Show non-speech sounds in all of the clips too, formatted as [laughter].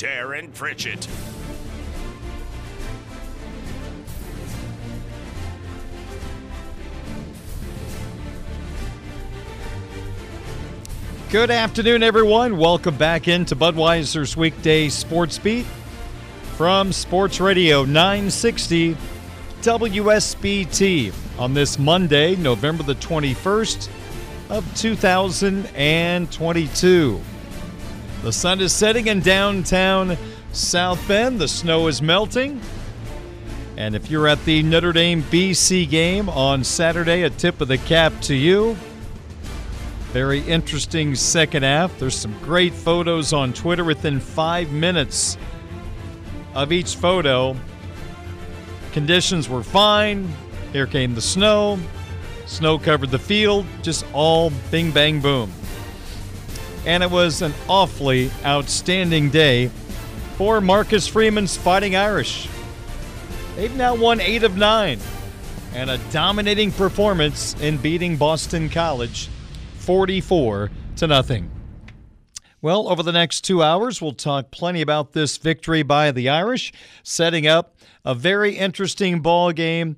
Darren Pritchett. Good afternoon, everyone. Welcome back into Budweiser's weekday sports beat from Sports Radio 960 WSBT on this Monday, November the 21st of 2022. The sun is setting in downtown South Bend. The snow is melting. And if you're at the Notre Dame BC game on Saturday, a tip of the cap to you. Very interesting second half. There's some great photos on Twitter within five minutes of each photo. Conditions were fine. Here came the snow. Snow covered the field. Just all bing, bang, boom. And it was an awfully outstanding day for Marcus Freeman's Fighting Irish. They've now won eight of nine and a dominating performance in beating Boston College 44 to nothing. Well, over the next two hours, we'll talk plenty about this victory by the Irish, setting up a very interesting ball game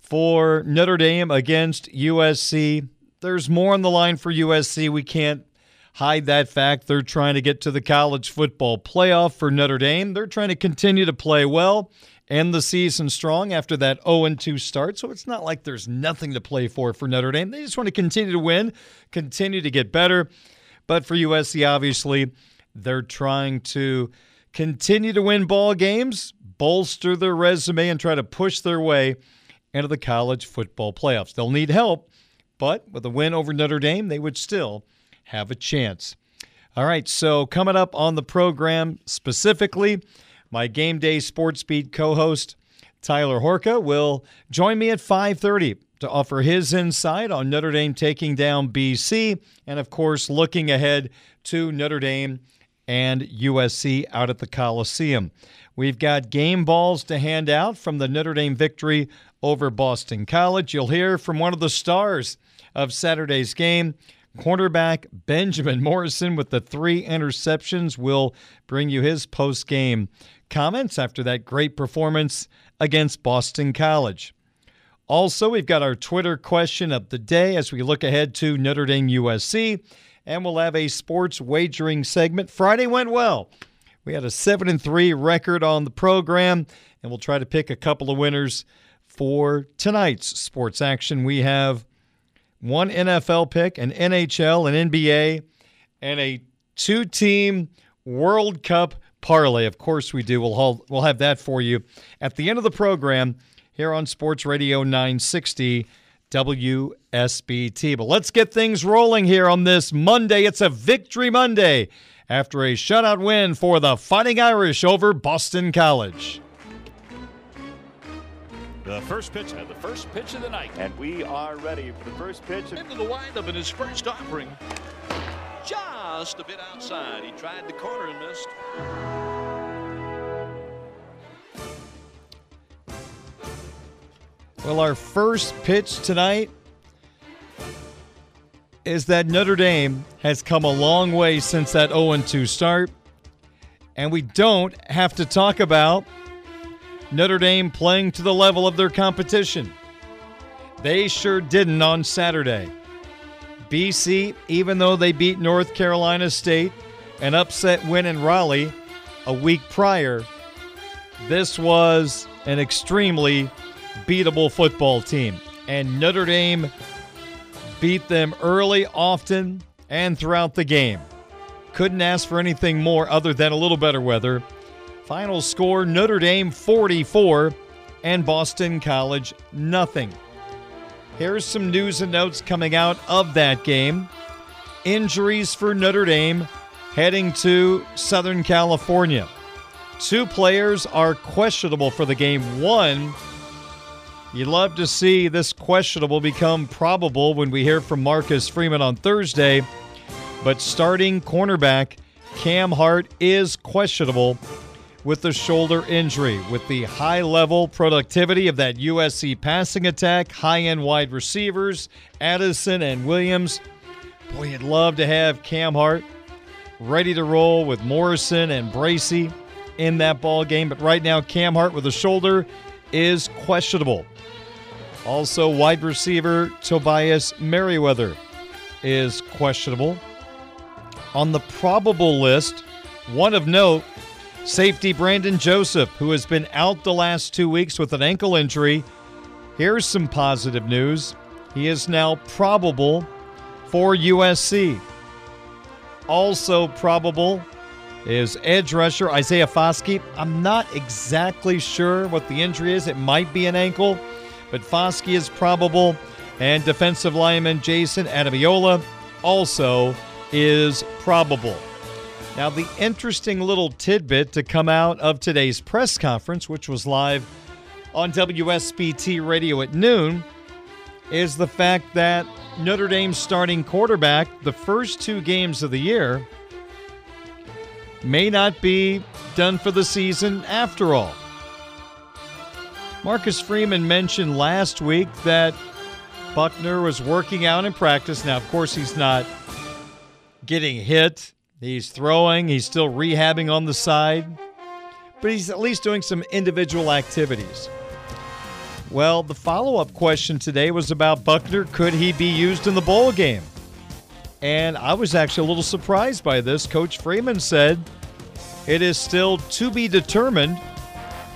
for Notre Dame against USC. There's more on the line for USC. We can't hide that fact. They're trying to get to the college football playoff for Notre Dame. They're trying to continue to play well end the season strong after that 0 2 start. So it's not like there's nothing to play for for Notre Dame. They just want to continue to win, continue to get better. But for USC, obviously, they're trying to continue to win ball games, bolster their resume, and try to push their way into the college football playoffs. They'll need help, but with a win over Notre Dame, they would still have a chance. All right, so coming up on the program specifically, my game day sports beat co-host Tyler Horka will join me at 5:30 to offer his insight on Notre Dame taking down BC and of course looking ahead to Notre Dame and USC out at the Coliseum. We've got game balls to hand out from the Notre Dame victory over Boston College. You'll hear from one of the stars of Saturday's game, Cornerback Benjamin Morrison with the three interceptions will bring you his post game comments after that great performance against Boston College. Also, we've got our Twitter question of the day as we look ahead to Notre Dame USC, and we'll have a sports wagering segment. Friday went well. We had a 7 and 3 record on the program, and we'll try to pick a couple of winners for tonight's sports action. We have one NFL pick, an NHL, an NBA, and a two team World Cup parlay. Of course, we do. We'll, hold, we'll have that for you at the end of the program here on Sports Radio 960 WSBT. But let's get things rolling here on this Monday. It's a Victory Monday after a shutout win for the Fighting Irish over Boston College. The first pitch and the first pitch of the night. And we are ready for the first pitch. Into the windup in his first offering. Just a bit outside. He tried the corner and missed. Well, our first pitch tonight is that Notre Dame has come a long way since that 0 2 start. And we don't have to talk about Notre Dame playing to the level of their competition. They sure didn't on Saturday. BC, even though they beat North Carolina State, an upset win in Raleigh a week prior, this was an extremely beatable football team. And Notre Dame beat them early, often, and throughout the game. Couldn't ask for anything more other than a little better weather. Final score Notre Dame 44 and Boston College nothing. Here's some news and notes coming out of that game. Injuries for Notre Dame heading to Southern California. Two players are questionable for the game. One, you'd love to see this questionable become probable when we hear from Marcus Freeman on Thursday. But starting cornerback Cam Hart is questionable with the shoulder injury. With the high level productivity of that USC passing attack, high end wide receivers, Addison and Williams, boy, you'd love to have Cam Hart ready to roll with Morrison and Bracy in that ball game. But right now, Cam Hart with a shoulder is questionable. Also, wide receiver Tobias Merriweather is questionable. On the probable list, one of note, safety Brandon Joseph, who has been out the last two weeks with an ankle injury. Here's some positive news. He is now probable for USC. Also probable is edge rusher Isaiah Foskey. I'm not exactly sure what the injury is. It might be an ankle, but Foskey is probable. And defensive lineman Jayson Ademilola also is probable. Now, the interesting little tidbit to come out of today's press conference, which was live on WSBT radio at noon, is the fact that Notre Dame's starting quarterback, the first two games of the year, may not be done for the season after all. Marcus Freeman mentioned last week that Buchner was working out in practice. Now, of course, he's not getting hit, he's throwing, he's still rehabbing on the side, but he's at least doing some individual activities. Well, the follow up question today was about Buchner. Could he be used in the bowl game? And I was actually a little surprised by this. Coach Freeman said it is still to be determined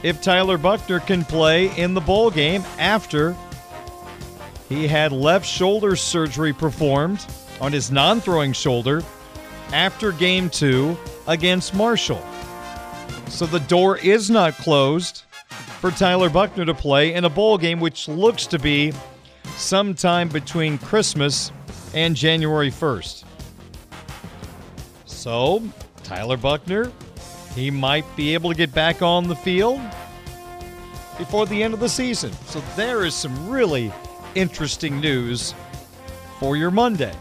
if Tyler Buchner can play in the bowl game after he had left shoulder surgery performed on his non throwing shoulder after game two against Marshall. So the door is not closed for Tyler Buchner to play in a bowl game, which looks to be sometime between Christmas and January 1st. So, Tyler Buchner, he might be able to get back on the field before the end of the season. So, there is some really interesting news for your Monday.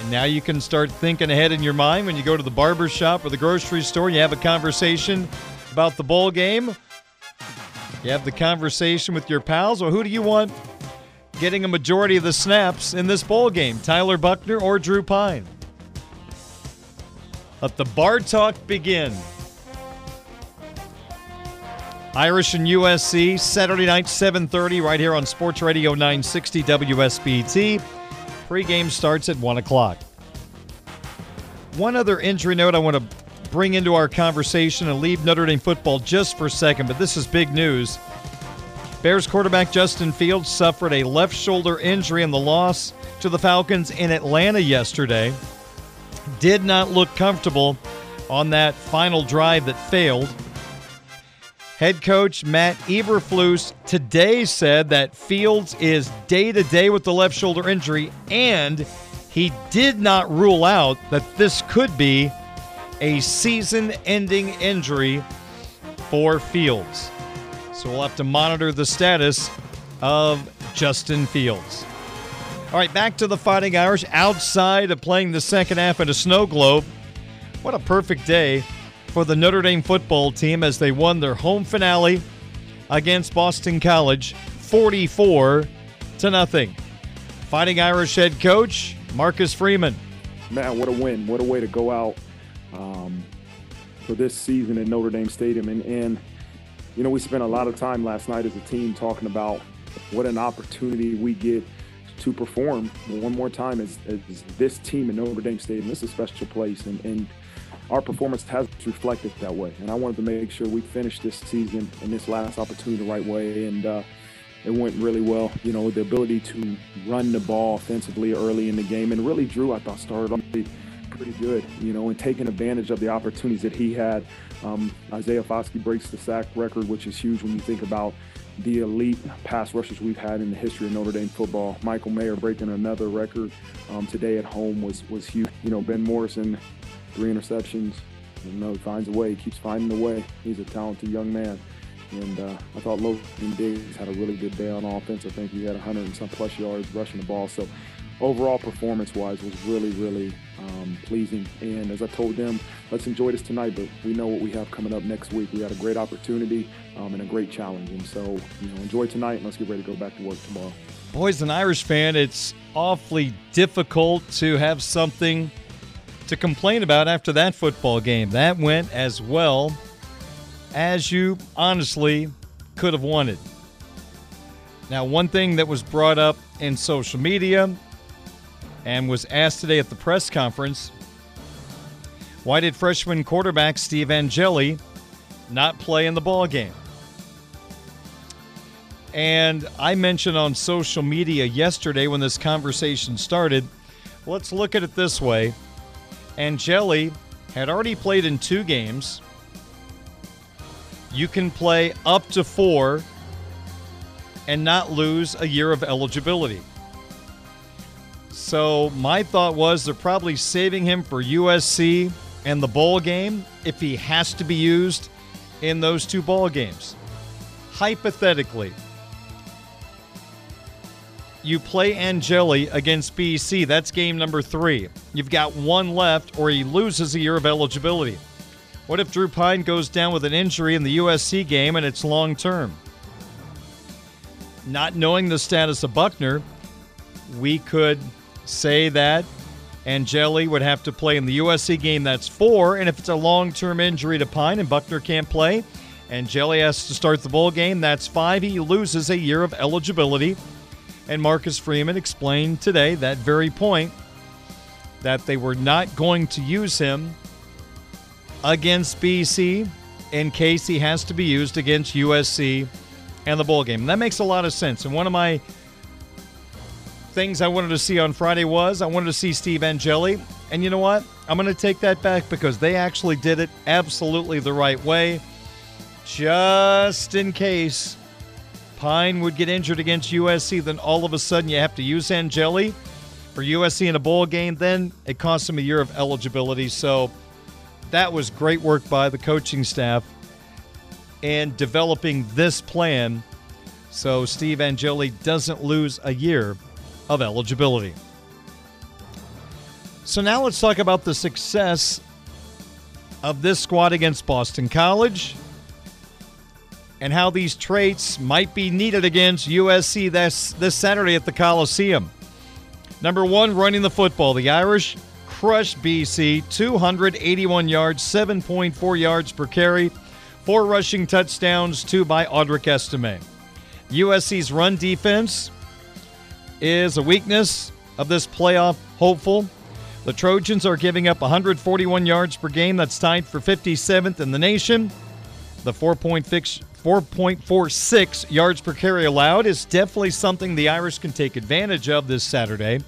And now you can start thinking ahead in your mind when you go to the barber shop or the grocery store you have a conversation about the bowl game. You have the conversation with your pals, or who do you want getting a majority of the snaps in this bowl game? Tyler Buchner or Drew Pyne? Let the bar talk begin. Irish and USC, Saturday night, 7.30, right here on Sports Radio 960 WSBT. Pre-game starts at 1 o'clock. One other injury note I want to bring into our conversation and leave Notre Dame football just for a second, but this is big news. Bears quarterback Justin Fields suffered a left shoulder injury in the loss to the Falcons in Atlanta yesterday. Did not look comfortable on that final drive that failed. Head coach Matt Eberflus today said that Fields is day to day with the left shoulder injury, and he did not rule out that this could be a season ending injury for Fields. So we'll have to monitor the status of Justin Fields. All right, back to the Fighting Irish outside of playing the second half in a snow globe. What a perfect day for the Notre Dame football team as they won their home finale against Boston College 44 to nothing. Fighting Irish head coach Marcus Freeman. Man, what a win. What a way to go out um, for this season at Notre Dame Stadium. And, and, you know, we spent a lot of time last night as a team talking about what an opportunity we get to perform one more time as, as this team in Notre Dame Stadium. This is a special place. And, and our performance has reflected that way. And I wanted to make sure we finished this season and this last opportunity the right way. And uh, it went really well. You know, the ability to run the ball offensively early in the game. And really, Drew, I thought started off pretty good, you know, and taking advantage of the opportunities that he had. Um, Isaiah Foskey breaks the sack record, which is huge when you think about the elite pass rushers we've had in the history of Notre Dame football. Michael Mayer breaking another record um, today at home was was huge. You know, Ben Morrison three interceptions. You know, he finds a way. He keeps finding a way. He's a talented young man. And uh, I thought Logan Diggs had a really good day on offense. I think he had 100 and some plus yards rushing the ball. So overall performance-wise was really, really um, pleasing. And as I told them, let's enjoy this tonight, but we know what we have coming up next week. We had a great opportunity um, and a great challenge. And so, you know, enjoy tonight and let's get ready to go back to work tomorrow. Boys, an Irish fan, it's awfully difficult to have something – to complain about after that football game. That went as well as you honestly could have wanted. Now, one thing that was brought up in social media and was asked today at the press conference why did freshman quarterback Steve Angeli not play in the ball game? And I mentioned on social media yesterday when this conversation started, let's look at it this way. Angeli had already played in two games. You can play up to four and not lose a year of eligibility. So my thought was they're probably saving him for USC and the bowl game if he has to be used in those two ball games. Hypothetically, you play Angeli against BC. That's game number three. You've got one left, or he loses a year of eligibility. What if Drew Pyne goes down with an injury in the USC game and it's long term? Not knowing the status of Buchner, we could say that Angeli would have to play in the USC game. That's four. And if it's a long term injury to Pyne and Buchner can't play, Angeli has to start the bowl game. That's five. He loses a year of eligibility. And Marcus Freeman explained today that very point that they were not going to use him against BC in case he has to be used against USC and the bowl game. And that makes a lot of sense. And one of my things I wanted to see on Friday was I wanted to see Steve Angeli. And you know what? I'm going to take that back because they actually did it absolutely the right way. Just in case Pyne would get injured against USC, then all of a sudden you have to use Angeli for USC in a bowl game. Then it costs him a year of eligibility. So that was great work by the coaching staff in developing this plan so Steve Angeli doesn't lose a year of eligibility. So now let's talk about the success of this squad against Boston College and how these traits might be needed against USC this, this Saturday at the Coliseum. Number one, running the football. The Irish crushed BC 281 yards, 7.4 yards per carry, four rushing touchdowns, two by Audric Estime. USC's run defense is a weakness of this playoff hopeful. The Trojans are giving up 141 yards per game. That's tied for 57th in the nation. The 4.6 4.46 yards per carry allowed is definitely something the Irish can take advantage of this Saturday.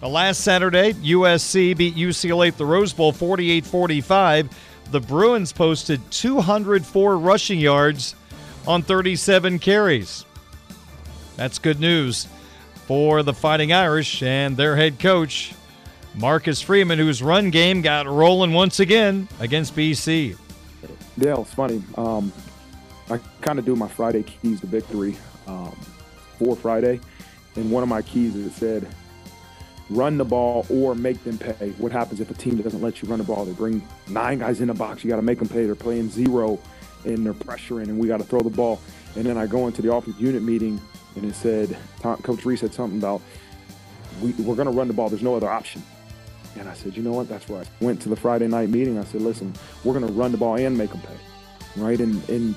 Now, last Saturday, USC beat UCLA at the Rose Bowl 48 45. The Bruins posted 204 rushing yards on 37 carries. That's good news for the Fighting Irish and their head coach, Marcus Freeman, whose run game got rolling once again against BC. Yeah, it's funny. Um, I kind of do my Friday keys to victory um, for Friday, and one of my keys is it said, run the ball or make them pay. What happens if a team doesn't let you run the ball? They bring nine guys in the box. You got to make them pay. They're playing zero, and they're pressuring, and we got to throw the ball. And then I go into the offense unit meeting, and it said, Coach Reese said something about, we, we're going to run the ball. There's no other option. And I said, you know what? That's right. Went to the Friday night meeting. I said, listen, we're going to run the ball and make them pay, right? And and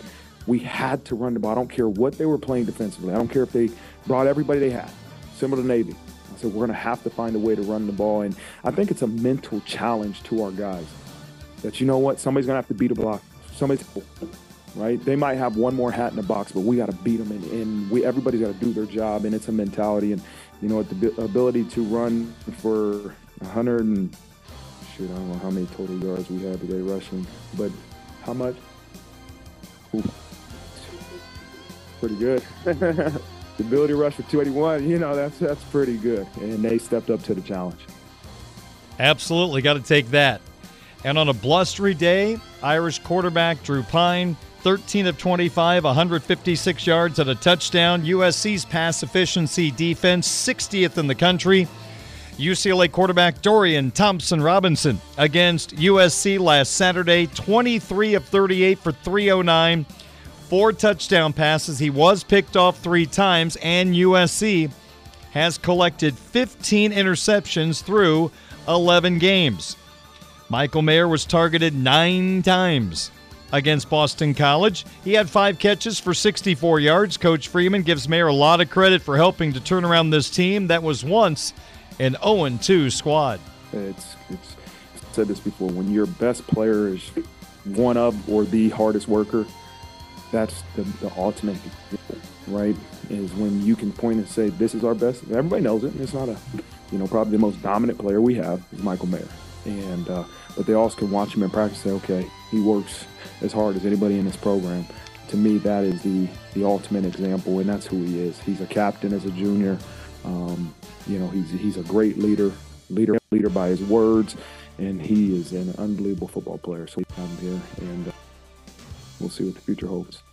we had to run the ball. I don't care what they were playing defensively. I don't care if they brought everybody they had, similar to Navy. I said, we're going to have to find a way to run the ball. And I think it's a mental challenge to our guys that, you know what? Somebody's going to have to beat a block. Somebody's, right? They might have one more hat in the box, but we got to beat them. And, and we everybody's got to do their job. And it's a mentality. And, you know, the ability to run for 100 and shoot, I don't know how many total yards we had today rushing, but how much? Ooh. Pretty good. [laughs] the ability to rush for 281, you know, that's that's pretty good. And they stepped up to the challenge. Absolutely, got to take that. And on a blustery day, Irish quarterback Drew Pyne, 13 of 25, 156 yards and a touchdown. USC's pass efficiency defense, 60th in the country. UCLA quarterback Dorian Thompson Robinson against USC last Saturday, 23 of 38 for 309, four touchdown passes. He was picked off three times, and USC has collected 15 interceptions through 11 games. Michael Mayer was targeted nine times against Boston College. He had five catches for 64 yards. Coach Freeman gives Mayer a lot of credit for helping to turn around this team that was once an 0 2 squad. It's, it's said this before when your best player is one of or the hardest worker, that's the, the ultimate, right? Is when you can point and say, This is our best. Everybody knows it. It's not a, you know, probably the most dominant player we have is Michael Mayer. And, uh, but they also can watch him in practice and say, okay, he works as hard as anybody in this program. To me, that is the, the ultimate example, and that's who he is. He's a captain as a junior. Um, you know, he's he's a great leader, leader, leader by his words, and he is an unbelievable football player. So I'm here, and uh, we'll see what the future holds.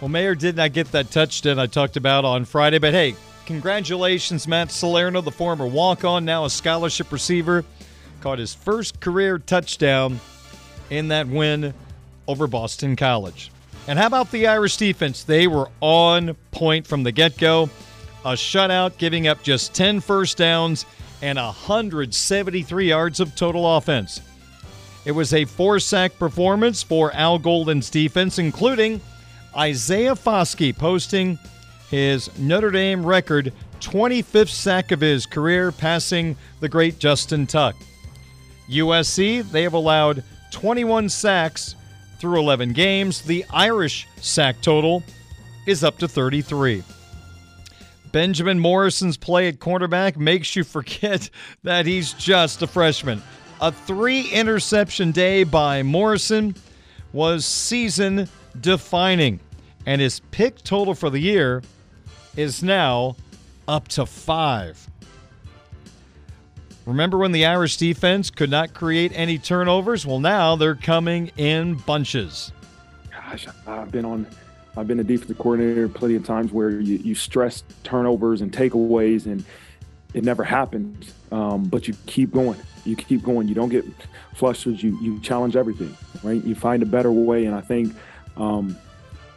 Well, Mayer did not get that touchdown I talked about on Friday, but hey, congratulations, Matt Salerno, the former walk-on, now a scholarship receiver, caught his first career touchdown in that win over Boston College. And how about the Irish defense? They were on point from the get-go a shutout, giving up just 10 first downs and 173 yards of total offense. It was a four sack performance for Al Golden's defense, including Isaiah Foskey posting his Notre Dame record 25th sack of his career, passing the great Justin Tuck. USC, they have allowed 21 sacks through 11 games. The Irish sack total is up to 33. Benjamin Morrison's play at cornerback makes you forget [laughs] that he's just a freshman. A three interception day by Morrison was season defining, and his pick total for the year is now up to five. Remember when the Irish defense could not create any turnovers? Well, now they're coming in bunches. Gosh, I've been on I've been a defensive coordinator plenty of times where you, you stress turnovers and takeaways, and it never happens. Um, but you keep going. You keep going. You don't get flustered. You you challenge everything, right? You find a better way, and I think um,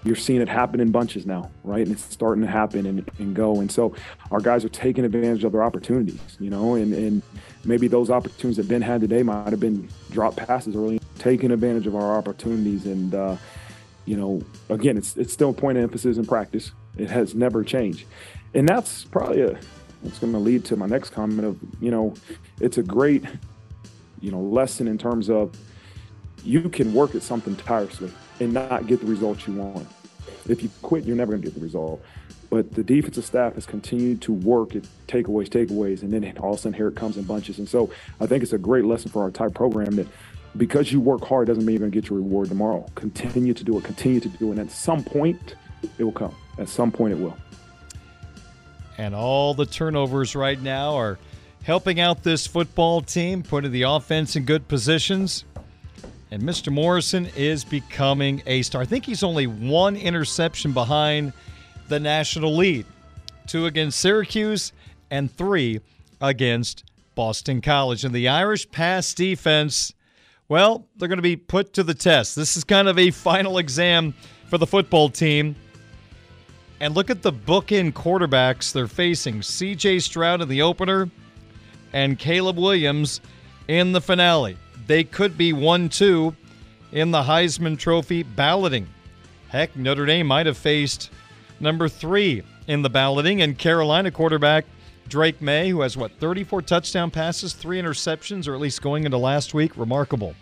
you're seeing it happen in bunches now, right? And it's starting to happen and, and go. And so our guys are taking advantage of their opportunities, you know, and, and maybe those opportunities that Ben had today might have been drop passes early, taking advantage of our opportunities and. Uh, you know, again, it's it's still a point of emphasis in practice. It has never changed, and that's probably a It's going to lead to my next comment of you know, it's a great you know lesson in terms of you can work at something tirelessly and not get the results you want. If you quit, you're never going to get the result. But the defensive staff has continued to work at takeaways, takeaways, and then all of a sudden here it comes in bunches. And so I think it's a great lesson for our entire program that because you work hard doesn't mean you're going to get your reward tomorrow. Continue to do it. Continue to do it. And at some point, it will come. At some point, it will. And all the turnovers right now are helping out this football team, putting the offense in good positions. And Mr. Morrison is becoming a star. I think he's only one interception behind the national lead two against Syracuse and three against Boston College. And the Irish pass defense, well, they're going to be put to the test. This is kind of a final exam for the football team. And look at the bookend quarterbacks they're facing CJ Stroud in the opener and Caleb Williams in the finale. They could be 1 2 in the Heisman Trophy balloting. Heck, Notre Dame might have faced number three in the balloting, and Carolina quarterback Drake Maye, who has what 34 touchdown passes, three interceptions, or at least going into last week, remarkable.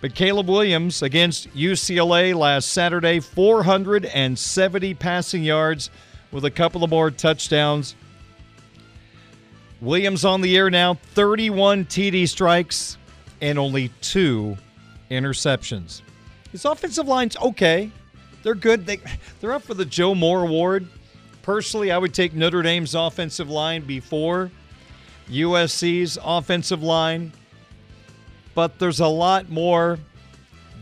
But Caleb Williams against UCLA last Saturday, 470 passing yards with a couple of more touchdowns. Williams on the air now, 31 TD strikes and only two interceptions. His offensive line's okay. They're good. They they're up for the Joe Moore Award. Personally, I would take Notre Dame's offensive line before USC's offensive line. But there's a lot more,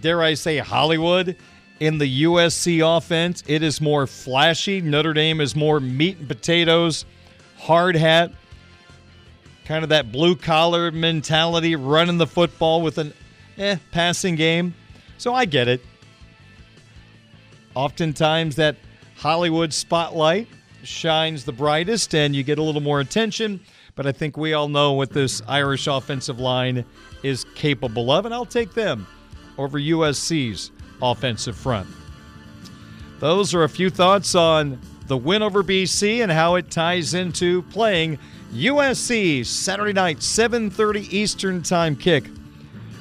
dare I say, Hollywood in the USC offense. It is more flashy. Notre Dame is more meat and potatoes, hard hat, kind of that blue collar mentality, running the football with an eh passing game. So I get it. Oftentimes that Hollywood spotlight shines the brightest and you get a little more attention. But I think we all know what this Irish offensive line is capable of, and I'll take them over USC's offensive front. Those are a few thoughts on the win over BC and how it ties into playing USC Saturday night, 7:30 Eastern Time kick,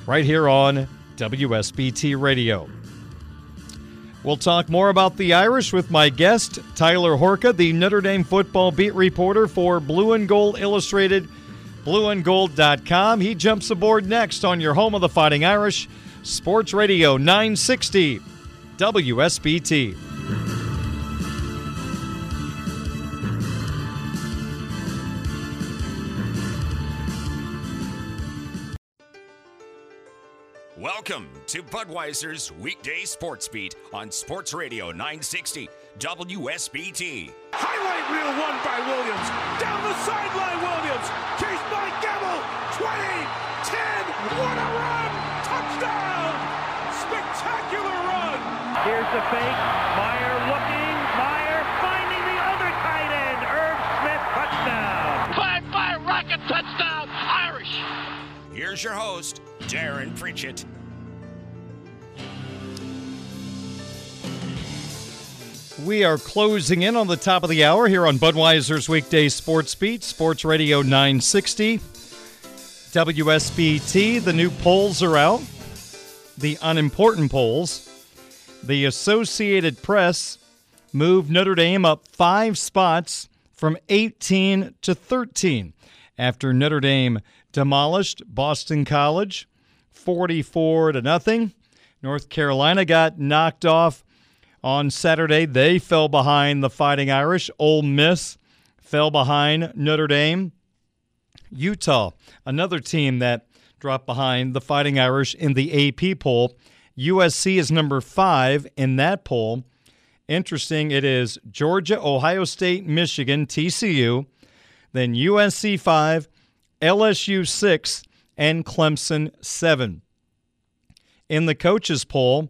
right here on WSBT Radio. We'll talk more about the Irish with my guest, Tyler Horka, the Notre Dame football beat reporter for Blue and Gold Illustrated, blueandgold.com. He jumps aboard next on your home of the Fighting Irish, Sports Radio 960, WSBT. Welcome to Budweiser's weekday sports beat on Sports Radio 960 WSBT. Highlight reel won by Williams. Down the sideline, Williams. Chased by Gamble. 20, 10. What a run! Touchdown! Spectacular run! Here's the fake. Mirer looking. Mirer finding the other tight end. Irv Smith touchdown. Five five rocket touchdown Irish. Here's your host, Darren Pritchett. We are closing in on the top of the hour here on Budweiser's weekday sports beat, Sports Radio 960, WSBT. The new polls are out, the unimportant polls. The Associated Press moved Notre Dame up five spots from 18 to 13 after Notre Dame demolished Boston College 44 to nothing. North Carolina got knocked off on Saturday. They fell behind the Fighting Irish. Ole Miss fell behind Notre Dame. Utah, another team that dropped behind the Fighting Irish in the AP poll. USC is number five in that poll. Interesting, it is Georgia, Ohio State, Michigan, TCU, then USC 5, LSU 6, and Clemson 7. In the coaches poll,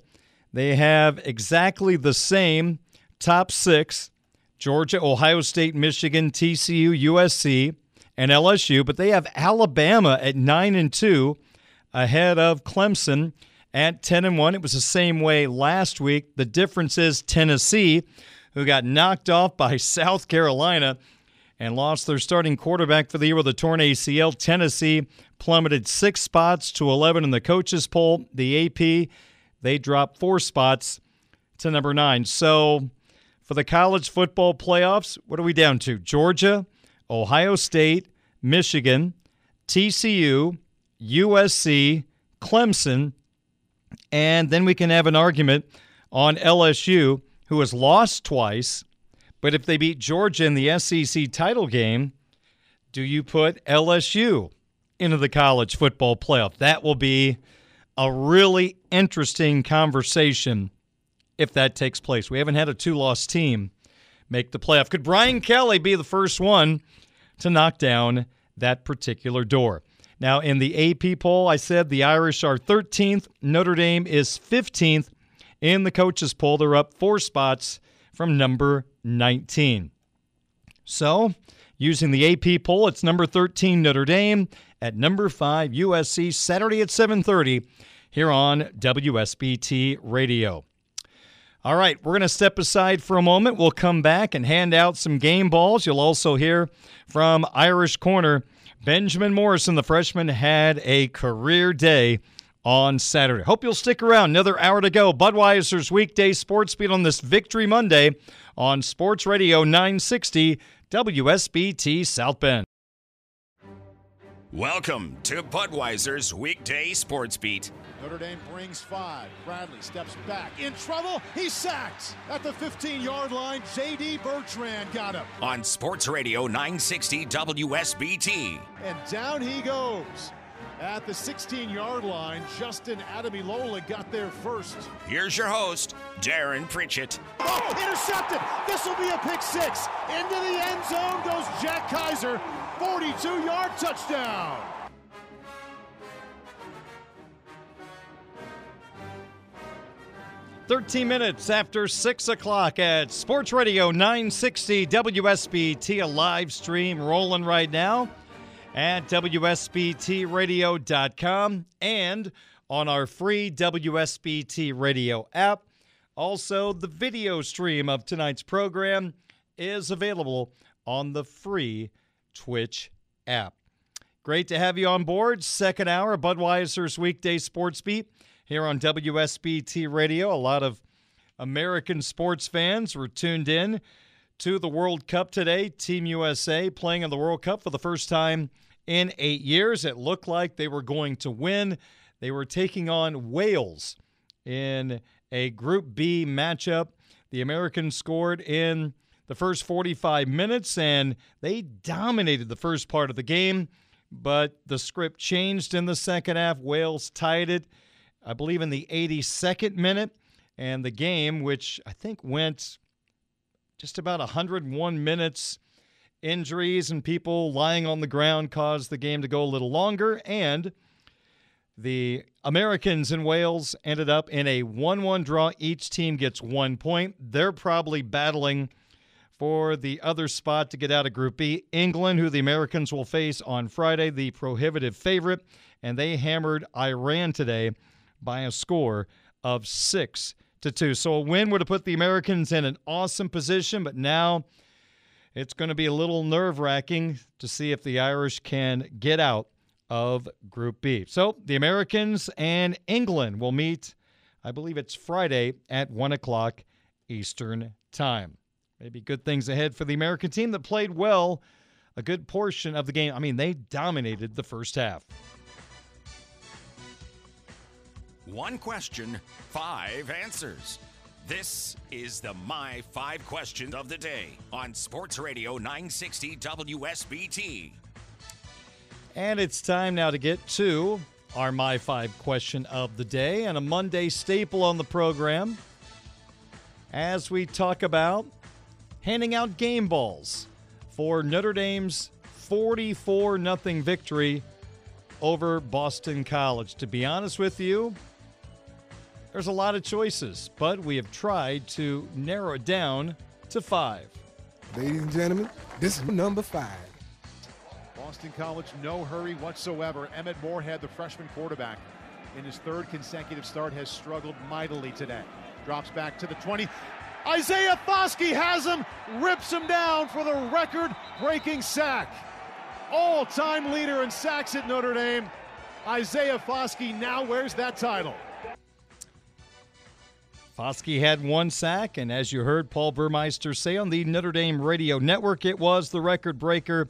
they have exactly the same top six Georgia, Ohio State, Michigan, TCU, USC, and LSU, but they have Alabama at 9 and 2 ahead of Clemson at 10 and 1. It was the same way last week. The difference is Tennessee, who got knocked off by [laughs] South Carolina and lost their starting quarterback for the year with a torn ACL. Tennessee plummeted six spots to 11 in the coaches poll. The AP, they dropped four spots to number nine. So for the college football playoffs, what are we down to? Georgia, Ohio State, Michigan, TCU, USC, Clemson. And then we can have an argument on LSU, who has lost twice. But if they beat Georgia in the SEC title game, do you put LSU into the college football playoff? That will be a really interesting conversation if that takes place. We haven't had a two loss team make the playoff. Could Brian Kelly be the first one to knock down that particular door? Now, in the AP poll, I said the Irish are 13th, Notre Dame is 15th. In the coaches' poll, they're up four spots from number 19. So, using the AP poll, it's number 13 Notre Dame at number 5 USC Saturday at 7:30 here on WSBT Radio. All right, we're going to step aside for a moment. We'll come back and hand out some game balls. You'll also hear from Irish Corner. Benjamin Morrison, the freshman, had a career day on Saturday. Hope you'll stick around. Another hour to go. Budweiser's weekday sports beat on this Victory Monday on Sports Radio 960 WSBT South Bend. Welcome to Budweiser's weekday sports beat. Notre Dame brings five. Bradley steps back. In trouble. He's sacked. At the 15 yard line, J.D. Bertrand got him. On Sports Radio 960 WSBT. And down he goes. At the 16 yard line, Justin Ademilola got there first. Here's your host, Darren Pritchett. Oh, intercepted. This will be a pick six. Into the end zone goes Jack Kiser. 42 yard touchdown. 13 minutes after 6 o'clock at Sports Radio 960 WSBT, a live stream rolling right now at WSBTRadio.com and on our free WSBT Radio app. Also, the video stream of tonight's program is available on the free Twitch app. Great to have you on board. Second hour, Budweiser's weekday sports beat here on WSBT Radio. A lot of American sports fans were tuned in to the World Cup today. Team USA playing in the World Cup for the first time in eight years. It looked like they were going to win. They were taking on Wales in a Group B matchup. The Americans scored in the first 45 minutes and they dominated the first part of the game, but the script changed in the second half. Wales tied it I believe, in the 82nd minute. And the game, which I think went just about 101 minutes, injuries and people lying on the ground caused the game to go a little longer. And the Americans in Wales ended up in a 1 1 draw. Each team gets one point. They're probably battling for the other spot to get out of Group B. England, who the Americans will face on Friday, the prohibitive favorite, and they hammered Iran today by a score of six to two. So a win would have put the Americans in an awesome position, but now it's going to be a little nerve wracking to see if the Irish can get out of Group B. So the Americans and England will meet, I believe it's Friday at 1 o'clock Eastern Time. Maybe good things ahead for the American team that played well a good portion of the game. I mean, they dominated the first half. One question, five answers. This is the My Five Questions of the Day on Sports Radio 960 WSBT. And it's time now to get to our My Five question of the day and a Monday staple on the program as we talk about handing out game balls for Notre Dame's 44 0 victory over Boston College. To be honest with you, there's a lot of choices, but we have tried to narrow it down to five. Ladies and gentlemen, this is number five. Boston College, no hurry whatsoever. Emmett Morehead, the freshman quarterback, in his third consecutive start, has struggled mightily today. Drops back to the 20. Isaiah Foskey has him, rips him down for the record breaking sack. All time leader in sacks at Notre Dame. Isaiah Foskey now wears that title. Foskey had one sack, and as you heard Paul Burmeister say on the Notre Dame radio network, it was the record breaker.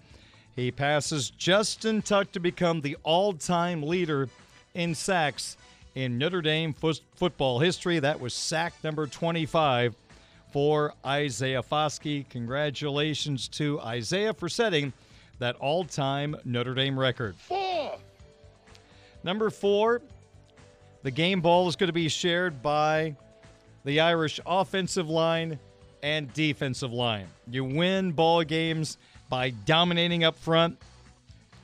He passes Justin Tuck to become the all time leader in sacks in Notre Dame fo- football history. That was sack number 25 for Isaiah Foskey. Congratulations to Isaiah for setting that all time Notre Dame record. Four. Number four, the game ball is going to be shared by the Irish offensive line and defensive line. You win ball games by dominating up front,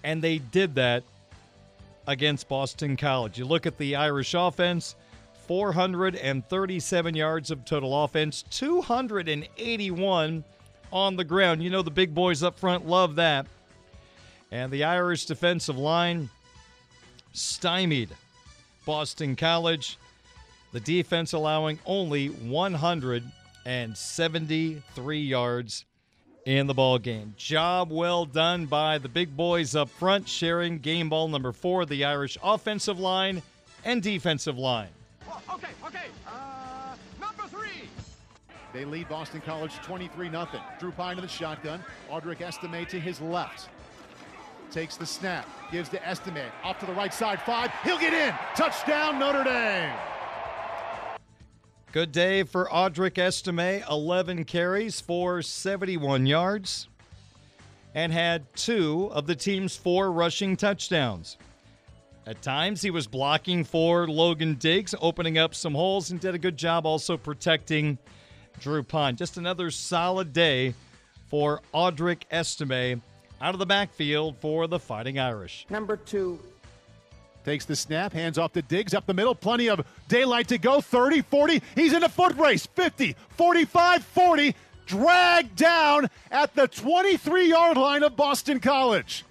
and they did that against Boston College. You look at the Irish offense, 437 yards of total offense, 281 on the ground. You know the big boys up front love that. And the Irish defensive line stymied Boston College. The defense allowing only 173 yards in the ball game. Job well done by the big boys up front, sharing game ball number four, the Irish offensive line and defensive line. Okay, okay. Uh, number three. They lead Boston College 23 0. Drew Pyne to the shotgun. Audric Estime to his left. Takes the snap. Gives to Estime. Off to the right side. Five. He'll get in. Touchdown, Notre Dame. Good day for Audric Estime, 11 carries for 71 yards, and had two of the team's four rushing touchdowns. At times, he was blocking for Logan Diggs, opening up some holes, and did a good job also protecting Drew Pyne. Just another solid day for Audric Estime out of the backfield for the Fighting Irish. Number two. Takes the snap, hands off to Diggs up the middle. Plenty of daylight to go. 30, 40. He's in a foot race. 50, 45, 40. Dragged down at the 23 yard line of Boston College.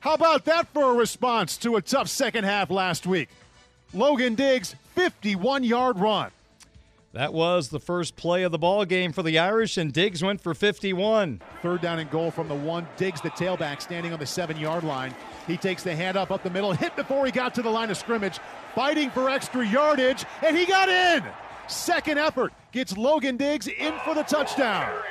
How about that for a response to a tough second half last week? Logan Diggs, 51 yard run. That was the first play of the ball game for the Irish, and Diggs went for 51. Third down and goal from the one. Diggs, the tailback, standing on the seven yard line. He takes the handoff up the middle, hit before he got to the line of scrimmage, fighting for extra yardage, and he got in. Second effort gets Logan Diggs in for the touchdown.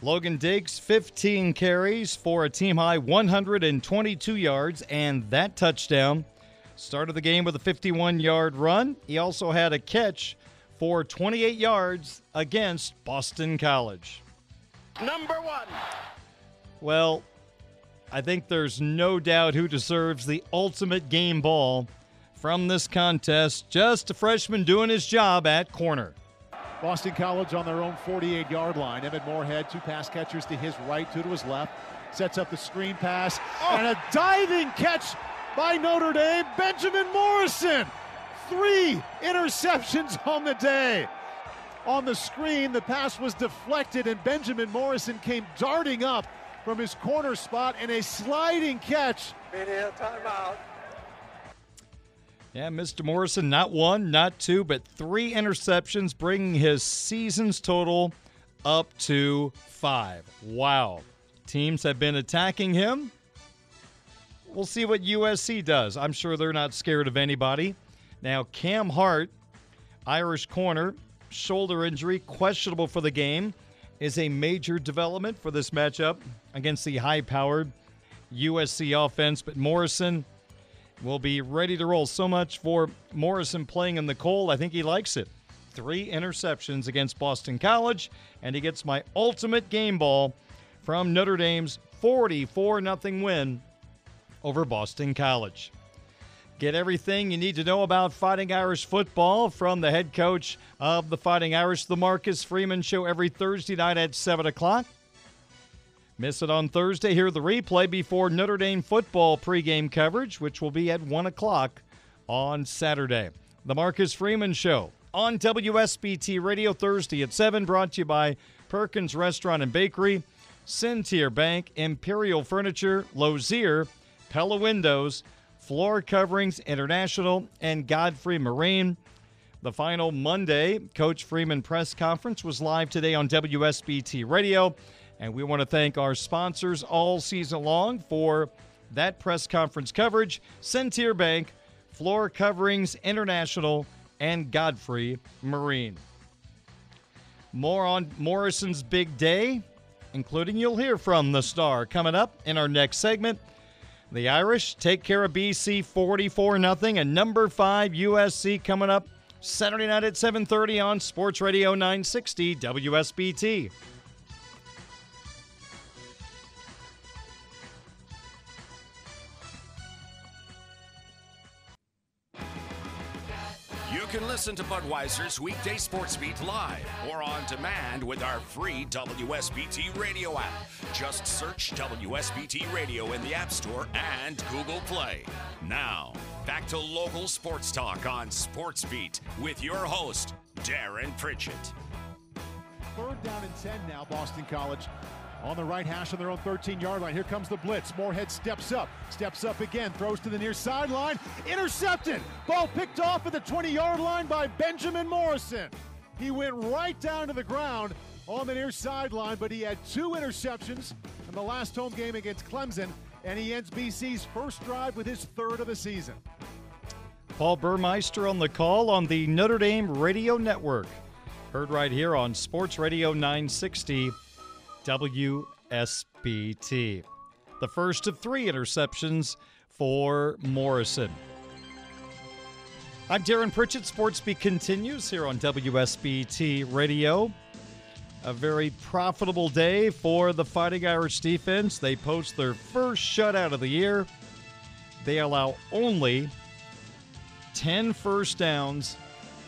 Logan Diggs, 15 carries for a team high 122 yards, and that touchdown started the game with a 51 yard run. He also had a catch for 28 yards against Boston College. Number one. Well, I think there's no doubt who deserves the ultimate game ball from this contest. Just a freshman doing his job at corner. Boston College on their own 48 yard line. Emmett Morehead, two pass catchers to his right, two to his left. Sets up the screen pass oh. and a diving catch by Notre Dame, Benjamin Morrison. Three interceptions on the day. On the screen, the pass was deflected, and Benjamin Morrison came darting up from his corner spot and a sliding catch. Media timeout. Yeah, Mr. Morrison, not one, not two, but three interceptions, bringing his season's total up to five. Wow. Teams have been attacking him. We'll see what USC does. I'm sure they're not scared of anybody. Now, Cam Hart, Irish corner, shoulder injury, questionable for the game, is a major development for this matchup against the high powered USC offense. But Morrison will be ready to roll. So much for Morrison playing in the cold. I think he likes it. Three interceptions against Boston College, and he gets my ultimate game ball from Notre Dame's 44 0 win over Boston College. Get everything you need to know about Fighting Irish football from the head coach of the Fighting Irish, the Marcus Freeman Show, every Thursday night at 7 o'clock. Miss it on Thursday. Hear the replay before Notre Dame football pregame coverage, which will be at 1 o'clock on Saturday. The Marcus Freeman Show on WSBT Radio Thursday at 7, brought to you by Perkins Restaurant and Bakery, Centier Bank, Imperial Furniture, Lozier, Pella Windows, Floor Coverings International, and Godfrey Marine. The final Monday Coach Freeman press conference was live today on WSBT Radio. And we want to thank our sponsors all season long for that press conference coverage Centier Bank, Floor Coverings International, and Godfrey Marine. More on Morrison's big day, including you'll hear from the star coming up in our next segment. The Irish take care of BC 44 0 and number 5 USC coming up Saturday night at 7:30 on Sports Radio 960 WSBT. Listen to Budweiser's weekday sports beat live or on demand with our free WSBT radio app. Just search WSBT Radio in the App Store and Google Play. Now, back to local sports talk on Sports Beat with your host, Darren Pritchett. Third down and 10 now, Boston College on the right hash on their own 13 yard line. Here comes the blitz. Morehead steps up, steps up again, throws to the near sideline. Intercepted. Ball picked off at the 20 yard line by Benjamin Morrison. He went right down to the ground on the near sideline, but he had two interceptions in the last home game against Clemson, and he ends BC's first drive with his third of the season. Paul Burmeister on the call on the Notre Dame Radio Network. Heard right here on Sports Radio 960 WSBT. The first of three interceptions for Morrison. I'm Darren Pritchett. Sportsbeat continues here on WSBT Radio. A very profitable day for the Fighting Irish defense. They post their first shutout of the year. They allow only 10 first downs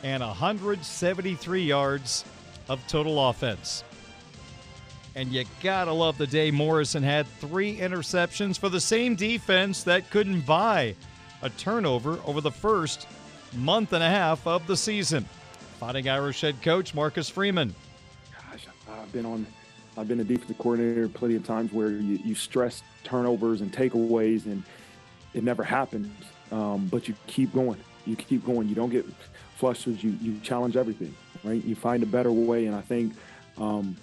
and 173 yards of total offense. And you gotta love the day Morrison had three interceptions for the same defense that couldn't buy a turnover over the first month and a half of the season. Fighting Irish head coach Marcus Freeman. Gosh, I've been on, I've been a defensive coordinator plenty of times where you, you stress turnovers and takeaways, and it never happens. Um, but you keep going. You keep going. You don't get flustered. You you challenge everything, right? You find a better way, and I think. Um,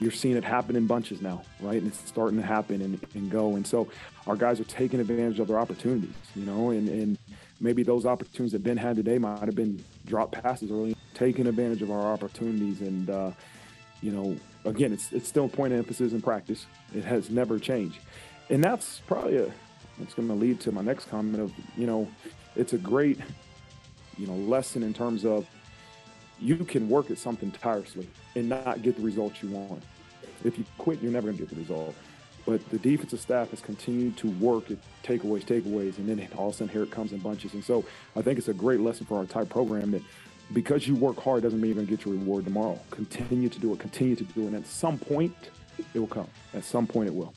you're seeing it happen in bunches now, right? And it's starting to happen and, and go. And so our guys are taking advantage of their opportunities, you know, and, and maybe those opportunities that Ben had today might have been drop passes early, taking advantage of our opportunities. And, uh, you know, again, it's, it's still a point of emphasis in practice. It has never changed. And that's probably a, that's going to lead to my next comment of, you know, it's a great, you know, lesson in terms of you can work at something tirelessly and not get the results you want. If you quit, you're never going to get the result. But the defensive staff has continued to work at takeaways, takeaways, and then all of a sudden here it comes in bunches. And so I think it's a great lesson for our type program that because you work hard doesn't mean you're going to get your reward tomorrow. Continue to do it, continue to do it. And at some point, it will come. At some point, it will.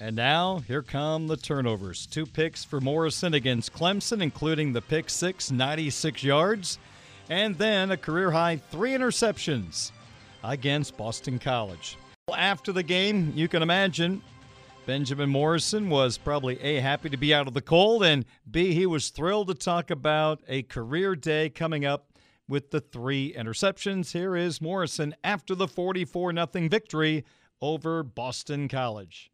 And now, here come the turnovers. Two picks for Morrison against Clemson, including the pick six, 96 yards and then a career high three interceptions against Boston College. After the game, you can imagine Benjamin Morrison was probably A, happy to be out of the cold, and B, he was thrilled to talk about a career day coming up with the three interceptions. Here is Morrison after the 44 0 victory over Boston College.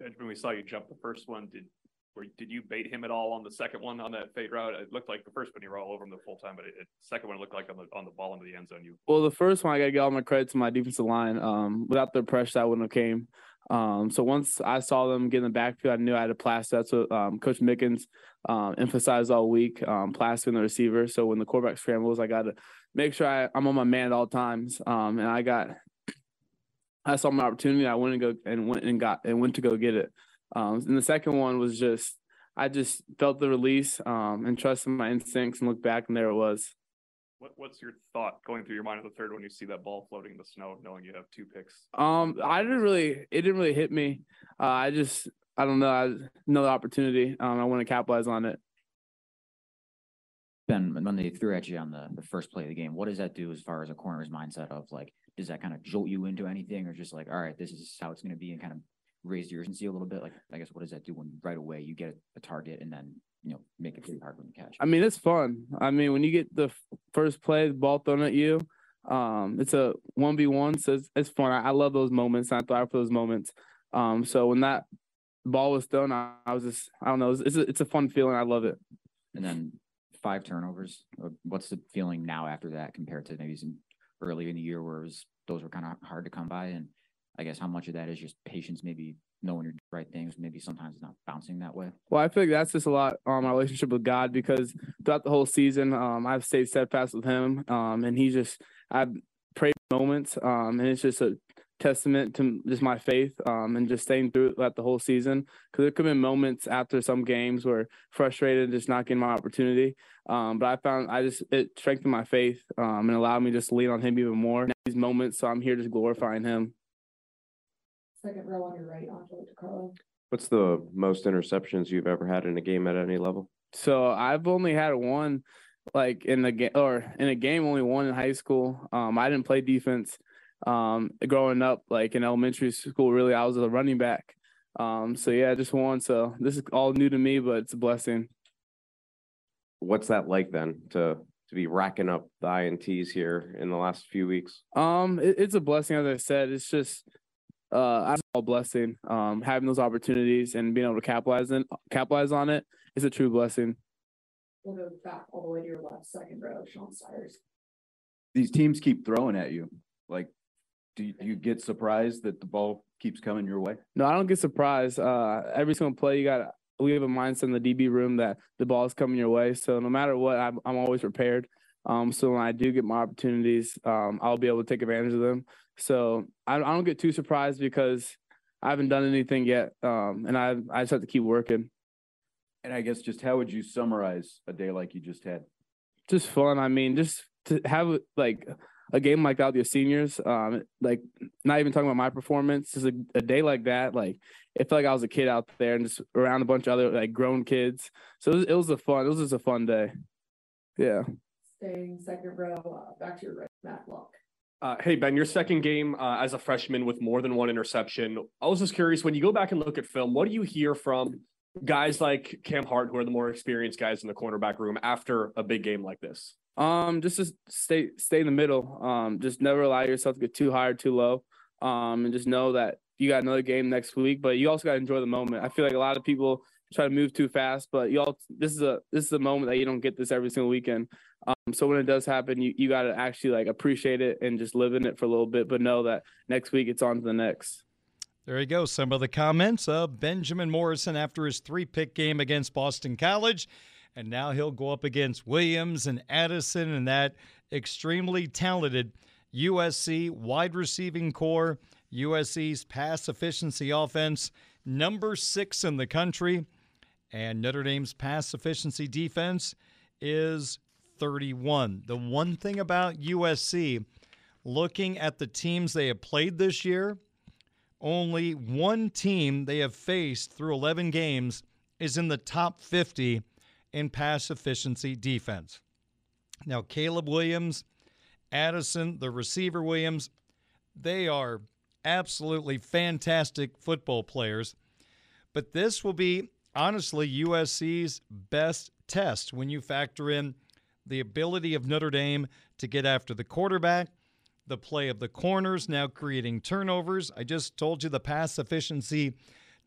Benjamin, we saw you jump the first one. Did where did you bait him at all on the second one on that fade route? It looked like the first one you were all over him the full time, but it, second one looked like on the on the ball into the end zone. You well, the first one I got to give all my credit to my defensive line. Um, without their pressure, that wouldn't have came. Um, so once I saw them get in the backfield, I knew I had to plaster. That's what um, Coach Mickens um, emphasized all week, um, plastering the receiver. So when the quarterback scrambles, I got to make sure I, I'm on my man at all times. Um, and I got, I saw my opportunity. I went and go and went and got and went to go get it. Um, and the second one was just I just felt the release um, and trusted my instincts and looked back and there it was. What, what's your thought going through your mind at the third when you see that ball floating in the snow, knowing you have two picks? Um, I didn't really, it didn't really hit me. Uh, I just, I don't know, I know the opportunity. Um, I want to capitalize on it. Ben, when they threw at you on the, the first play of the game, what does that do as far as a corner's mindset of like, does that kind of jolt you into anything or just like, all right, this is how it's going to be and kind of raise the urgency a little bit? Like, I guess, what does that do when right away you get a target and then, you know, make it pretty hard when you catch? I mean, it's fun. I mean, when you get the first play, the ball thrown at you, um, it's a 1v1, so it's, it's fun. I, I, love those moments. I thrive for those moments. Um, so when that ball was thrown, I, I was just, I don't know, it's, it's, a, it's a fun feeling. I love it. And then five turnovers. What's the feeling now after that compared to maybe some earlier in the year where it was, those were kind of hard to come by? And I guess how much of that is just patience, maybe knowing your right things, maybe sometimes it's not bouncing that way. Well, I feel like that's just a lot on my relationship with God because throughout the whole season, um, I've stayed steadfast with Him, um, and He just I've prayed moments, um, and it's just a testament to just my faith um, and just staying through it the whole season. Because there could been moments after some games where frustrated, just not getting my opportunity. Um, but I found I just it strengthened my faith um, and allowed me just to lean on Him even more these moments. So I'm here just glorifying Him. Second row on your right, Angelo DiCarlo. What's the most interceptions you've ever had in a game at any level? So I've only had one, like in the game or in a game, only one in high school. Um, I didn't play defense. Um, growing up, like in elementary school, really, I was a running back. Um, so yeah, just one. So this is all new to me, but it's a blessing. What's that like then to to be racking up the ints here in the last few weeks? Um, it, it's a blessing, as I said. It's just uh, a blessing. Um, having those opportunities and being able to capitalize in capitalize on it is a true blessing. We'll go back all the way to your left, second row, Sean Sires. These teams keep throwing at you. Like, do you, do you get surprised that the ball keeps coming your way? No, I don't get surprised. Uh, every single play, you got we have a mindset in the DB room that the ball is coming your way. So no matter what, I'm, I'm always prepared. Um, so when I do get my opportunities, um, I'll be able to take advantage of them. So I, I don't get too surprised because I haven't done anything yet, um, and I I just have to keep working. And I guess just how would you summarize a day like you just had? Just fun. I mean, just to have like a game like that with your seniors, um, like not even talking about my performance, just a, a, day like that, like it felt like I was a kid out there and just around a bunch of other like grown kids. So it was, it was a fun. It was just a fun day. Yeah. Staying second row, uh, back to your right, Matt Locke. Uh, hey Ben, your second game uh, as a freshman with more than one interception. I was just curious when you go back and look at film, what do you hear from guys like Cam Hart, who are the more experienced guys in the cornerback room after a big game like this? Um, just to stay stay in the middle. Um, just never allow yourself to get too high or too low. Um, and just know that you got another game next week, but you also got to enjoy the moment. I feel like a lot of people try to move too fast, but you all this is a this is a moment that you don't get this every single weekend. Um, so when it does happen, you, you got to actually like appreciate it and just live in it for a little bit, but know that next week it's on to the next. There you go. Some of the comments of Benjamin Morrison after his three pick game against Boston College. And now he'll go up against Williams and Addison and that extremely talented USC wide receiving corps, USC's pass efficiency offense, number six in the country. And Notre Dame's pass efficiency defense is 31. The one thing about USC, looking at the teams they have played this year, only one team they have faced through 11 games is in the top 50 in pass efficiency defense. Now, Caleb Williams, Addison, the receiver Williams, they are absolutely fantastic football players. But this will be, honestly, USC's best test when you factor in the ability of Notre Dame to get after the quarterback, the play of the corners, now creating turnovers. I just told you the pass efficiency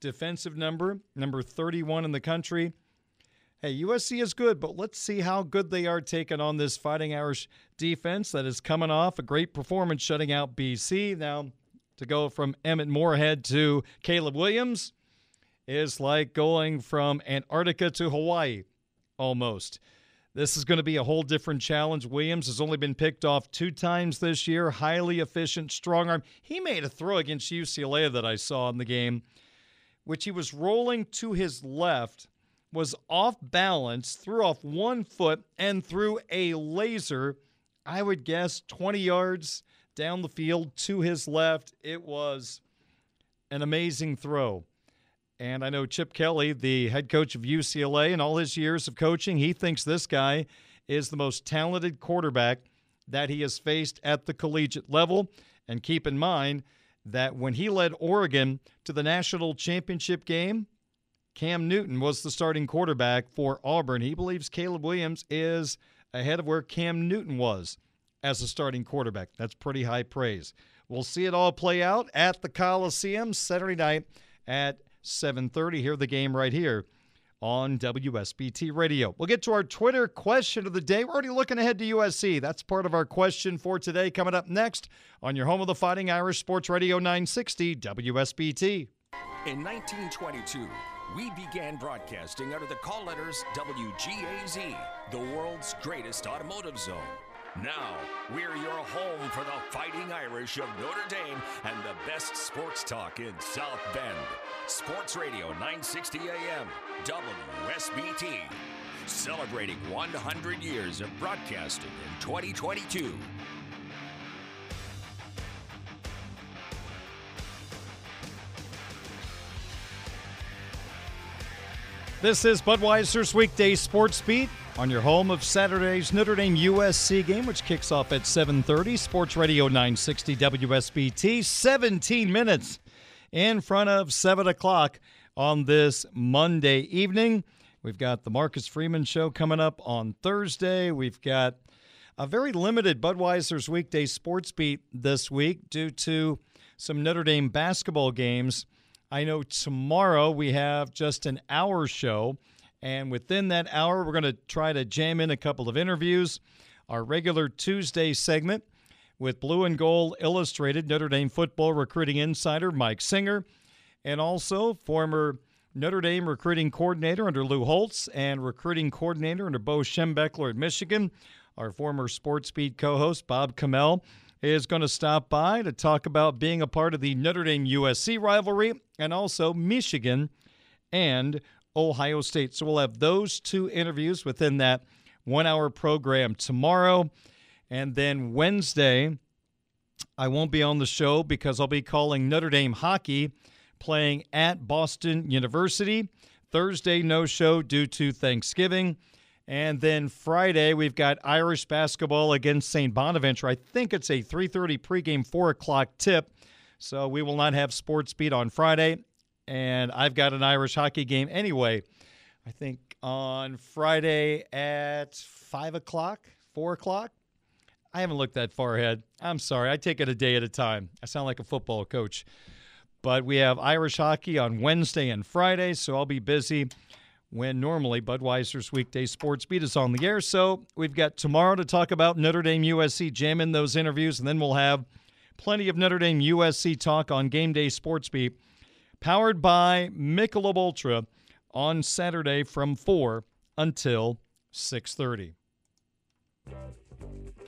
defensive number, number 31 in the country. Hey, USC is good, but let's see how good they are taking on this Fighting Irish defense that is coming off a great performance shutting out BC. Now, to go from Emmett Morehead to Caleb Williams is like going from Antarctica to Hawaii almost. This is going to be a whole different challenge. Williams has only been picked off two times this year. Highly efficient, strong arm. He made a throw against UCLA that I saw in the game, which he was rolling to his left, was off balance, threw off one foot, and threw a laser, I would guess 20 yards down the field to his left. It was an amazing throw. And I know Chip Kelly, the head coach of UCLA, and all his years of coaching, he thinks this guy is the most talented quarterback that he has faced at the collegiate level. And keep in mind that when he led Oregon to the national championship game, Cam Newton was the starting quarterback for Auburn. He believes Caleb Williams is ahead of where Cam Newton was as a starting quarterback. That's pretty high praise. We'll see it all play out at the Coliseum Saturday night at 7:30. Hear the game right here on WSBT Radio. We'll get to our Twitter question of the day. We're already looking ahead to USC. That's part of our question for today. Coming up next on your home of the Fighting Irish Sports Radio 960 WSBT. In 1922, we began broadcasting under the call letters WGAZ, the world's greatest automotive zone. Now, we're your home for the Fighting Irish of Notre Dame and the best sports talk in South Bend. Sports Radio 960 AM, WSBT. Celebrating 100 years of broadcasting in 2022. This is Budweiser's weekday sports beat on your home of Saturday's Notre Dame USC game, which kicks off at 7:30. Sports Radio 960 WSBT. 17 minutes in front of seven o'clock on this Monday evening. We've got the Marcus Freeman show coming up on Thursday. We've got a very limited Budweiser's weekday sports beat this week due to some Notre Dame basketball games. I know tomorrow we have just an hour show, and within that hour, we're going to try to jam in a couple of interviews. Our regular Tuesday segment with Blue and Gold Illustrated Notre Dame football recruiting insider Mike Singer, and also former Notre Dame recruiting coordinator under Lou Holtz and recruiting coordinator under Bo Schembechler at Michigan. Our former Sports Beat co host, Bob Chmiel, is going to stop by to talk about being a part of the Notre Dame USC rivalry and also Michigan and Ohio State. So we'll have those two interviews within that one hour program tomorrow. And then Wednesday, I won't be on the show because I'll be calling Notre Dame hockey playing at Boston University. Thursday, no show due to Thanksgiving. And then Friday, we've got Irish basketball against St. Bonaventure. I think it's a 3.30 pregame, 4 o'clock tip. So we will not have sports beat on Friday. And I've got an Irish hockey game anyway. I think on Friday at 5 o'clock, 4 o'clock. I haven't looked that far ahead. I'm sorry. I take it a day at a time. I sound like a football coach. But we have Irish hockey on Wednesday and Friday, so I'll be busy when normally Budweiser's weekday sports beat is on the air. So we've got tomorrow to talk about Notre Dame USC, jam in those interviews, and then we'll have plenty of Notre Dame USC talk on Game Day Sports Beat, powered by Michelob Ultra on Saturday from 4 until 6:30.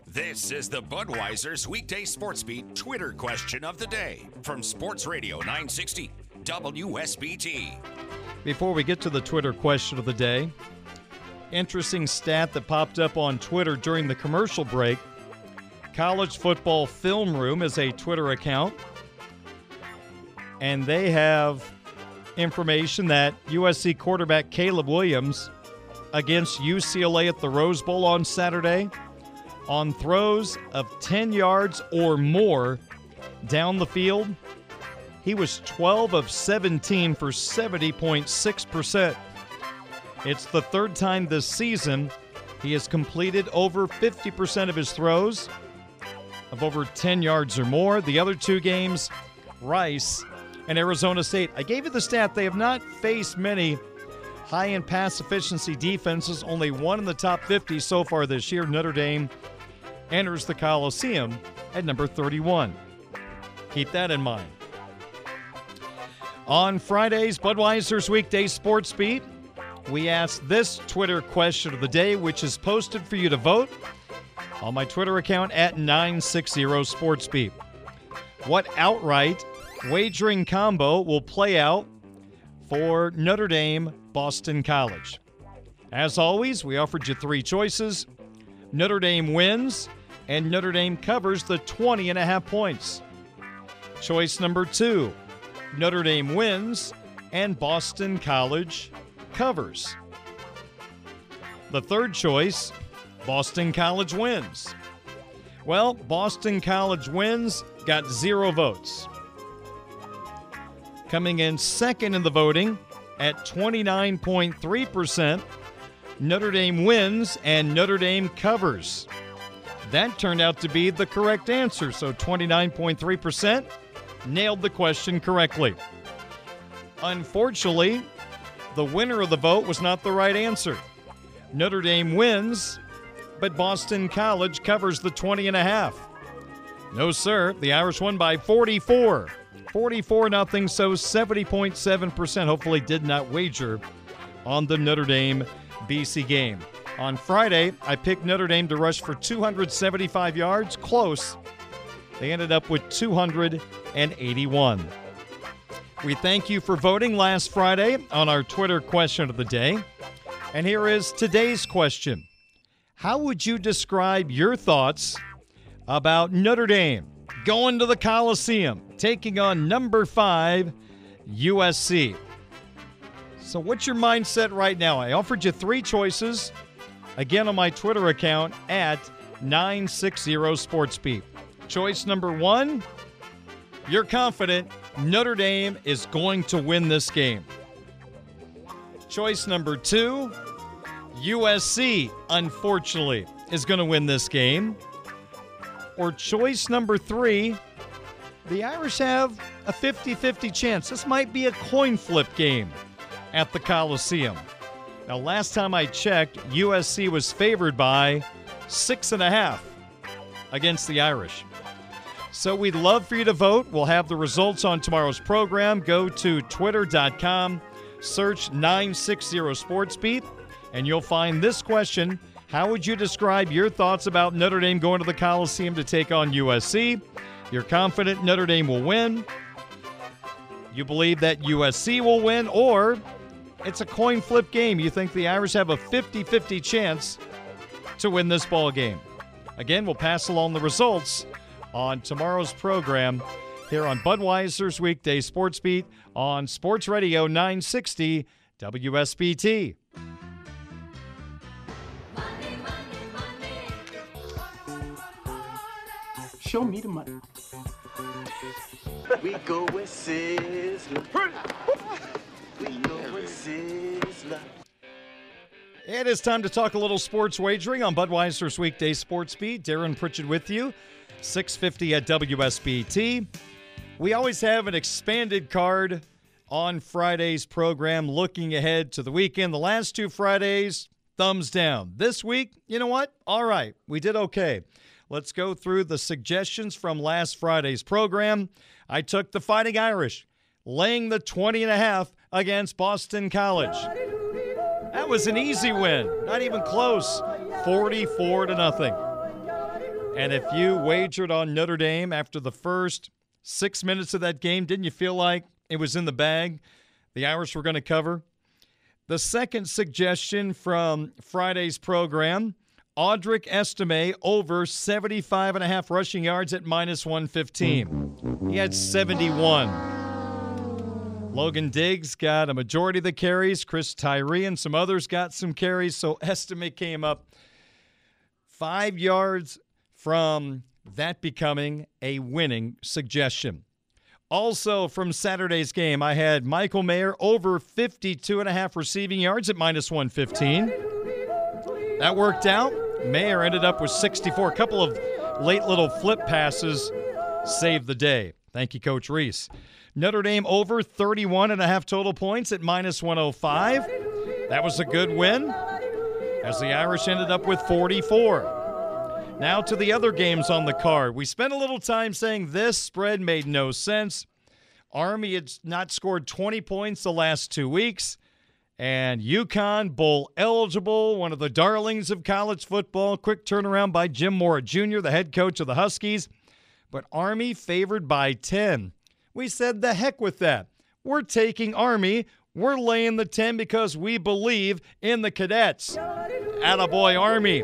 This is the Budweiser's weekday sports beat Twitter question of the day from Sports Radio 960 WSBT. Before we get to the Twitter question of the day, interesting stat that popped up on Twitter during the commercial break. College Football Film Room is a Twitter account, and they have information that USC quarterback Caleb Williams against UCLA at the Rose Bowl on Saturday on throws of 10 yards or more down the field. He was 12 of 17 for 70.6%. It's the third time this season he has completed over 50% of his throws of over 10 yards or more. The other two games, Rice and Arizona State. I gave you the stat. They have not faced many high end pass efficiency defenses, only one in the top 50 so far this year. Notre Dame enters the Coliseum at number 31. Keep that in mind. On Fridays, Budweiser's weekday sports beat, we ask this Twitter question of the day, which is posted for you to vote on my Twitter account at 960 SportsBeat. What outright wagering combo will play out for Notre Dame Boston College? As always, we offered you three choices. Notre Dame wins, and Notre Dame covers the 20 and a half points. Choice number two Notre Dame wins, and Boston College covers. The third choice Boston College wins. Well, Boston College wins, got zero votes. Coming in second in the voting at 29.3%, Notre Dame wins and Notre Dame covers. That turned out to be the correct answer, so 29.3% nailed the question correctly. Unfortunately, The winner of the vote was not the right answer. Notre Dame wins, but Boston College covers the 20 and a half. No, sir. The Irish won by 44. 44 nothing, so 70.7% hopefully did not wager on the Notre Dame BC game. On Friday, I picked Notre Dame to rush for 275 yards, close. They ended up with 281. We thank you for voting last Friday on our Twitter question of the day. And here is today's question How would you describe your thoughts about Notre Dame going to the Coliseum, taking on number five, USC? So, what's your mindset right now? I offered you three choices again on my Twitter account at 960 SportsBeat. Choice number one you're confident Notre Dame is going to win this game. Choice number two USC, unfortunately, is going to win this game. Or choice number three the Irish have a 50 50 chance. This might be a coin flip game at the Coliseum. Now, last time I checked, USC was favored by six and a half against the Irish. So we'd love for you to vote. We'll have the results on tomorrow's program. Go to twitter.com, search 960 SportsBeat, and you'll find this question How would you describe your thoughts about Notre Dame going to the Coliseum to take on USC? You're confident Notre Dame will win. You believe that USC will win, or it's a coin flip game. You think the Irish have a 50 50 chance to win this ball game. Again, we'll pass along the results on tomorrow's program here on Budweiser's Weekday Sports Beat on Sports Radio 960 WSBT. Show me the money. We go with Sizzler. We go with Sizzler. It is time to talk a little sports wagering on Budweiser's Weekday Sports Beat. Darren Pritchett with you, 650 at WSBT. We always have an expanded card on Friday's program looking ahead to the weekend. The last two Fridays, thumbs down. This week, you know what? All right, we did okay. Let's go through the suggestions from last Friday's program. I took the Fighting Irish, laying the 20 and a half against Boston College. That was an easy win, not even close. 44 to nothing. And if you wagered on Notre Dame after the first six minutes of that game, didn't you feel like it was in the bag? The Irish were going to cover. The second suggestion from Friday's program Audric Estime over 75 and a half rushing yards at minus 115. He had 71. Logan Diggs got a majority of the carries. Chris Tyree and some others got some carries. So Estime came up five yards from that becoming a winning suggestion. Also from Saturday's game, I had Michael Mayer over 52 and a half receiving yards at minus 115. That worked out. Mayer ended up with 64. A couple of late little flip passes saved the day. Thank you, Coach Rees. Notre Dame over 31 and a half total points at minus 105. That was a good win as the Irish ended up with 44. Now to the other games on the card. We spent a little time saying this spread made no sense. Army had not scored 20 points the last two weeks. And UConn bowl eligible, one of the darlings of college football. Quick turnaround by Jim Mora Jr., the head coach of the Huskies. But Army favored by 10. We said the heck with that. We're taking Army. We're laying the 10 because we believe in the cadets. Attaboy Army.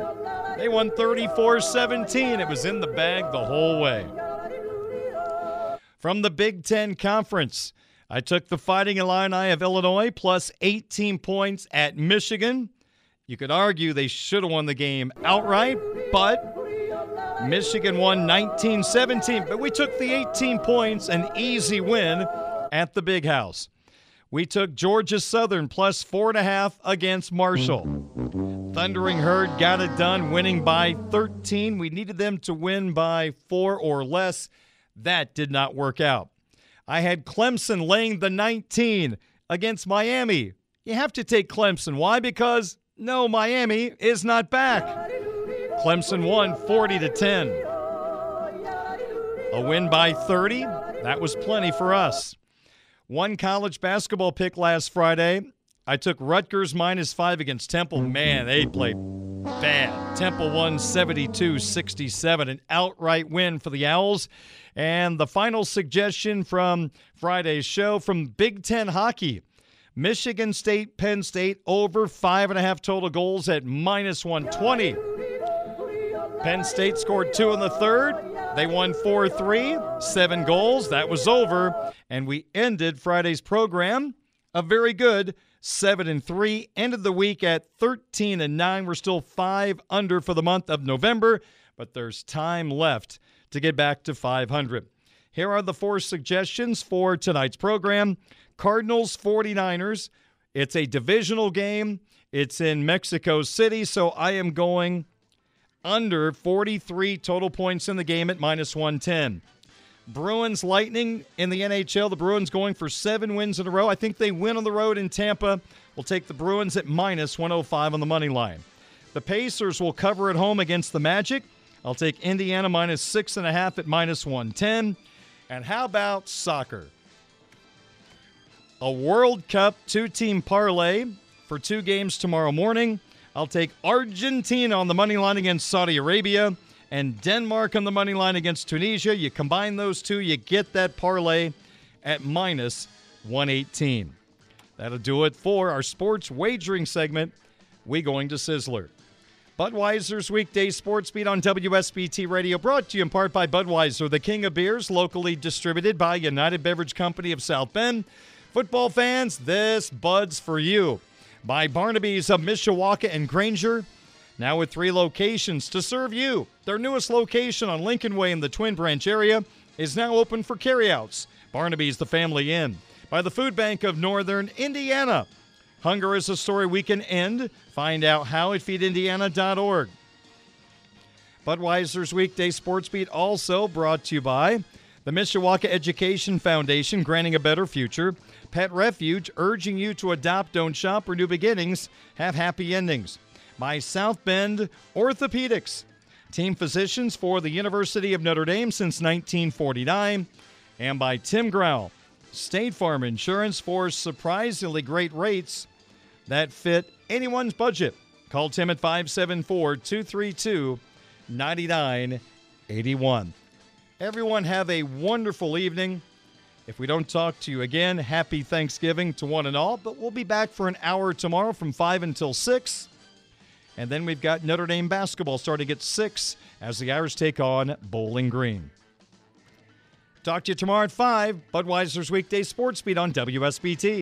They won 34 17. It was in the bag the whole way. From the Big Ten Conference, I took the Fighting Illini of Illinois plus 18 points at Michigan. You could argue they should have won the game outright, but Michigan won 19 17. But we took the 18 points, an easy win at the Big House. We took Georgia Southern plus four and a half against Marshall. Thundering Herd got it done, winning by 13. We needed them to win by four or less. That did not work out. I had Clemson laying the 19 against Miami. You have to take Clemson. Why? Because no, Miami is not back. Clemson won 40 to 10. A win by 30. That was plenty for us. One college basketball pick last Friday. I took Rutgers minus five against Temple. Man, they played bad. Temple won 72 67, an outright win for the Owls. And the final suggestion from Friday's show from Big Ten hockey Michigan State, Penn State over five and a half total goals at minus 120. Penn State scored two in the third. They won 4 3, seven goals. That was over. And we ended Friday's program a very good 7 and 3. Ended the week at 13 and 9. We're still five under for the month of November, but there's time left to get back to 500. Here are the four suggestions for tonight's program Cardinals 49ers. It's a divisional game, it's in Mexico City, so I am going under 43 total points in the game at minus 110. Bruins Lightning in the NHL. The Bruins going for seven wins in a row. I think they win on the road in Tampa. We'll take the Bruins at minus 105 on the money line. The Pacers will cover at home against the Magic. I'll take Indiana minus six and a half at minus 110. And how about soccer? A World Cup two team parlay for two games tomorrow morning. I'll take Argentina on the money line against Saudi Arabia and Denmark on the money line against Tunisia. You combine those two, you get that parlay at minus 118. That'll do it for our sports wagering segment. We going to Sizzler. Budweiser's weekday sports beat on WSBT Radio, brought to you in part by Budweiser, the king of beers, locally distributed by United Beverage Company of South Bend. Football fans, this Bud's for you. By Barnaby's of Mishawaka and Granger, now with three locations to serve you. Their newest location on Lincoln Way in the Twin Branch area is now open for carryouts. Barnaby's the Family Inn. By the Food Bank of Northern Indiana. Hunger is a story we can end. Find out how at feedindiana.org. Budweiser's weekday sports beat also brought to you by the Mishawaka Education Foundation, granting a better future. Pet Refuge, urging you to adopt, don't shop, or new beginnings have happy endings. By South Bend Orthopedics, team physicians for the University of Notre Dame since 1949. And by Tim Grau, State Farm Insurance for surprisingly great rates that fit anyone's budget. Call Tim at 574 232 9981. Everyone have a wonderful evening. If we don't talk to you again, happy Thanksgiving to one and all. But we'll be back for an hour tomorrow from 5 until 6. And then we've got Notre Dame basketball starting at 6 as the Irish take on Bowling Green. Talk to you tomorrow at 5. Budweiser's weekday sports beat on WSBT.